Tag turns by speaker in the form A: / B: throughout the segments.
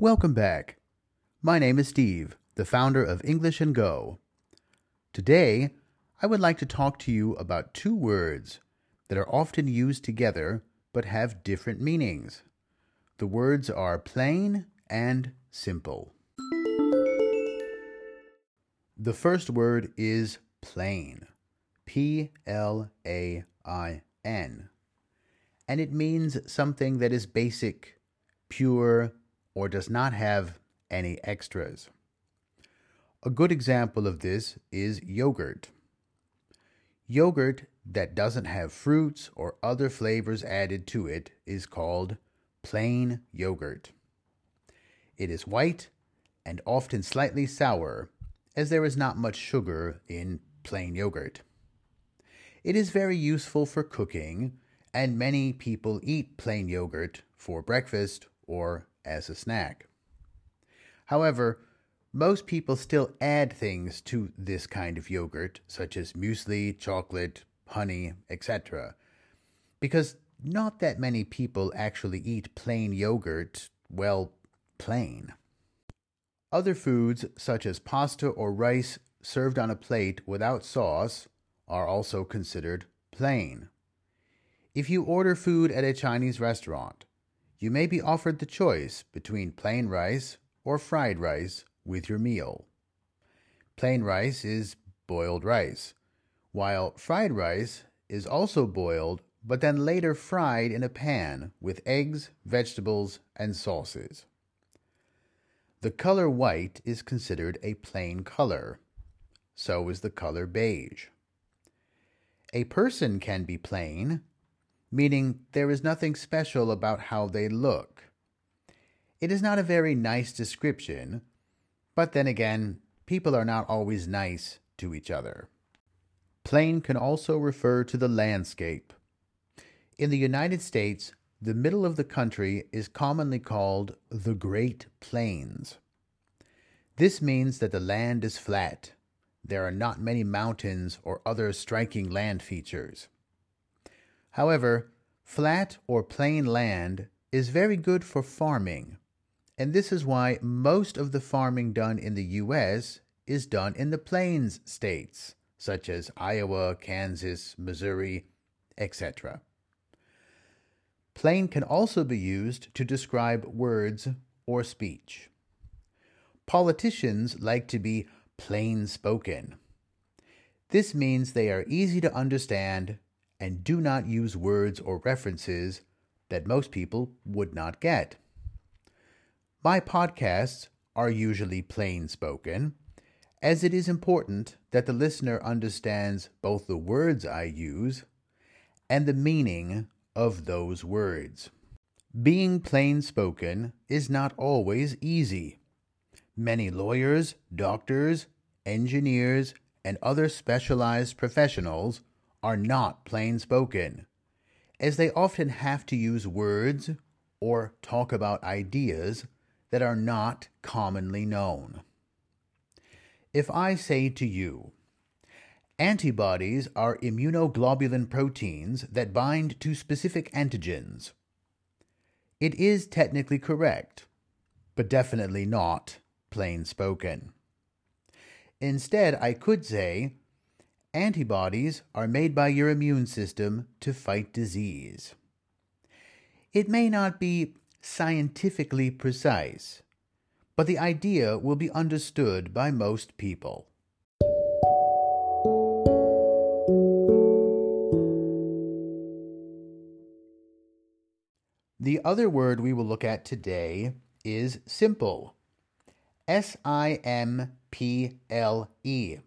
A: Welcome back. My name is Steve, the founder of English and Go. Today, I would like to talk to you about two words that are often used together but have different meanings. The words are plain and simple. The first word is plain. P L A I N. And it means something that is basic, pure, or does not have any extras. A good example of this is yogurt. Yogurt that doesn't have fruits or other flavors added to it is called plain yogurt. It is white and often slightly sour, as there is not much sugar in plain yogurt. It is very useful for cooking, and many people eat plain yogurt for breakfast or as a snack. However, most people still add things to this kind of yogurt, such as muesli, chocolate, honey, etc., because not that many people actually eat plain yogurt, well, plain. Other foods, such as pasta or rice served on a plate without sauce, are also considered plain. If you order food at a Chinese restaurant, you may be offered the choice between plain rice or fried rice with your meal. Plain rice is boiled rice, while fried rice is also boiled but then later fried in a pan with eggs, vegetables, and sauces. The color white is considered a plain color. So is the color beige. A person can be plain, meaning there is nothing special about how they look. It is not a very nice description, but then again, people are not always nice to each other. Plain can also refer to the landscape. In the United States, the middle of the country is commonly called the Great Plains. This means that the land is flat. There are not many mountains or other striking land features. However, flat or plain land is very good for farming, and this is why most of the farming done in the U.S. is done in the plains states such as Iowa, Kansas, Missouri, etc. Plain can also be used to describe words or speech. Politicians like to be plain spoken. This means they are easy to understand and do not use words or references that most people would not get. My podcasts are usually plain spoken as it is important that the listener understands both the words I use and the meaning of those words. Being plain spoken is not always easy. Many lawyers, doctors, engineers, and other specialized professionals are not plain spoken, as they often have to use words or talk about ideas that are not commonly known. If I say to you, antibodies are immunoglobulin proteins that bind to specific antigens, it is technically correct, but definitely not plain spoken. Instead, I could say, antibodies are made by your immune system to fight disease. It may not be scientifically precise, but the idea will be understood by most people. The other word we will look at today is simple. S I M P L E.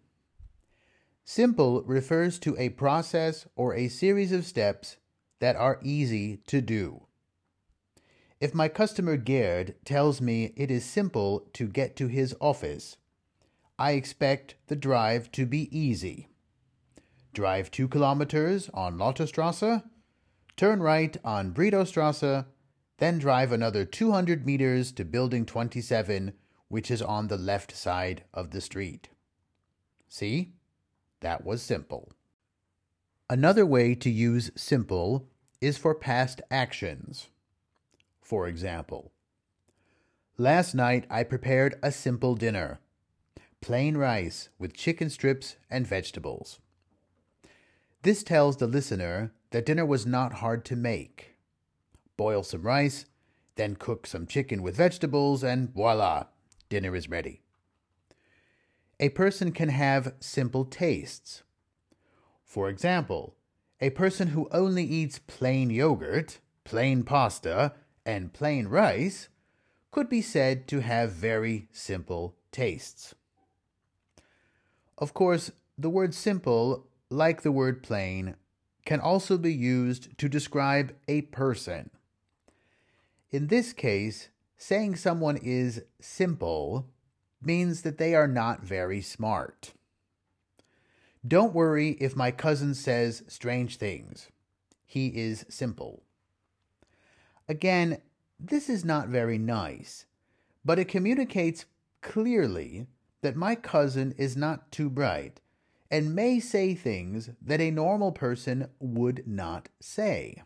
A: Simple refers to a process or a series of steps that are easy to do. If my customer Gerd tells me it is simple to get to his office, I expect the drive to be easy. Drive two kilometers on Lottostrasse, turn right on Bredostrasse, then drive another 200 meters to Building 27, which is on the left side of the street. See? That was simple. Another way to use simple is for past actions. For example, Last night I prepared a simple dinner plain rice with chicken strips and vegetables. This tells the listener that dinner was not hard to make. Boil some rice, then cook some chicken with vegetables, and voila, dinner is ready. A person can have simple tastes. For example, a person who only eats plain yogurt, plain pasta, and plain rice could be said to have very simple tastes. Of course, the word simple, like the word plain, can also be used to describe a person. In this case, saying someone is simple means that they are not very smart. Don't worry if my cousin says strange things. He is simple. Again, this is not very nice, but it communicates clearly that my cousin is not too bright and may say things that a normal person would not say.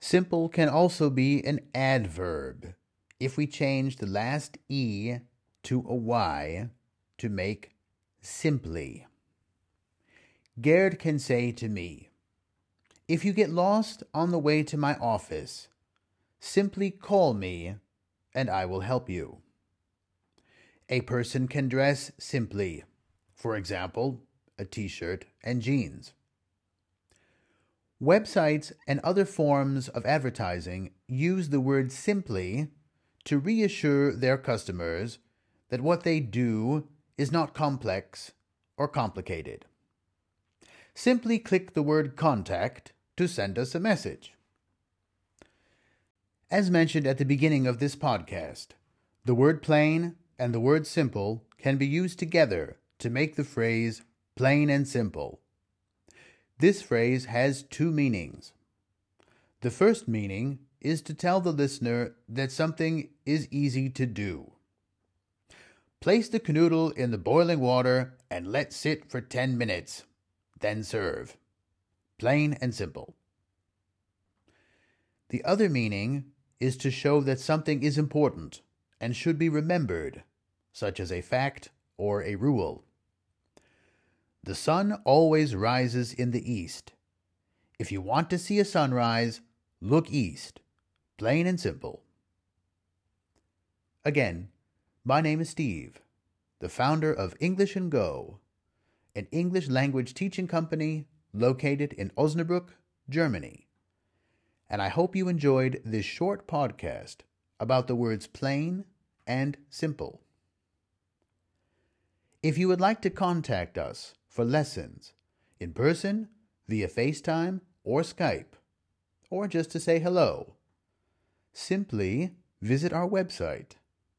A: Simple can also be an adverb if we change the last E to a Y to make simply. Gerd can say to me, If you get lost on the way to my office, simply call me and I will help you. A person can dress simply, for example, a t shirt and jeans. Websites and other forms of advertising use the word simply to reassure their customers that what they do is not complex or complicated. Simply click the word contact to send us a message. As mentioned at the beginning of this podcast, the word plain and the word simple can be used together to make the phrase plain and simple. This phrase has two meanings. The first meaning is to tell the listener that something is easy to do. Place the canoodle in the boiling water and let sit for 10 minutes. Then serve. Plain and simple. The other meaning is to show that something is important and should be remembered, such as a fact or a rule. The sun always rises in the east. If you want to see a sunrise, look east. Plain and simple. Again, my name is Steve, the founder of English and Go, an English language teaching company located in Osnabrück, Germany. And I hope you enjoyed this short podcast about the words plain and simple. If you would like to contact us for lessons in person, via FaceTime or Skype, or just to say hello, simply visit our website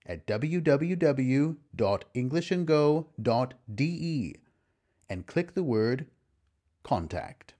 A: at www.englishandgo.de and click the word contact.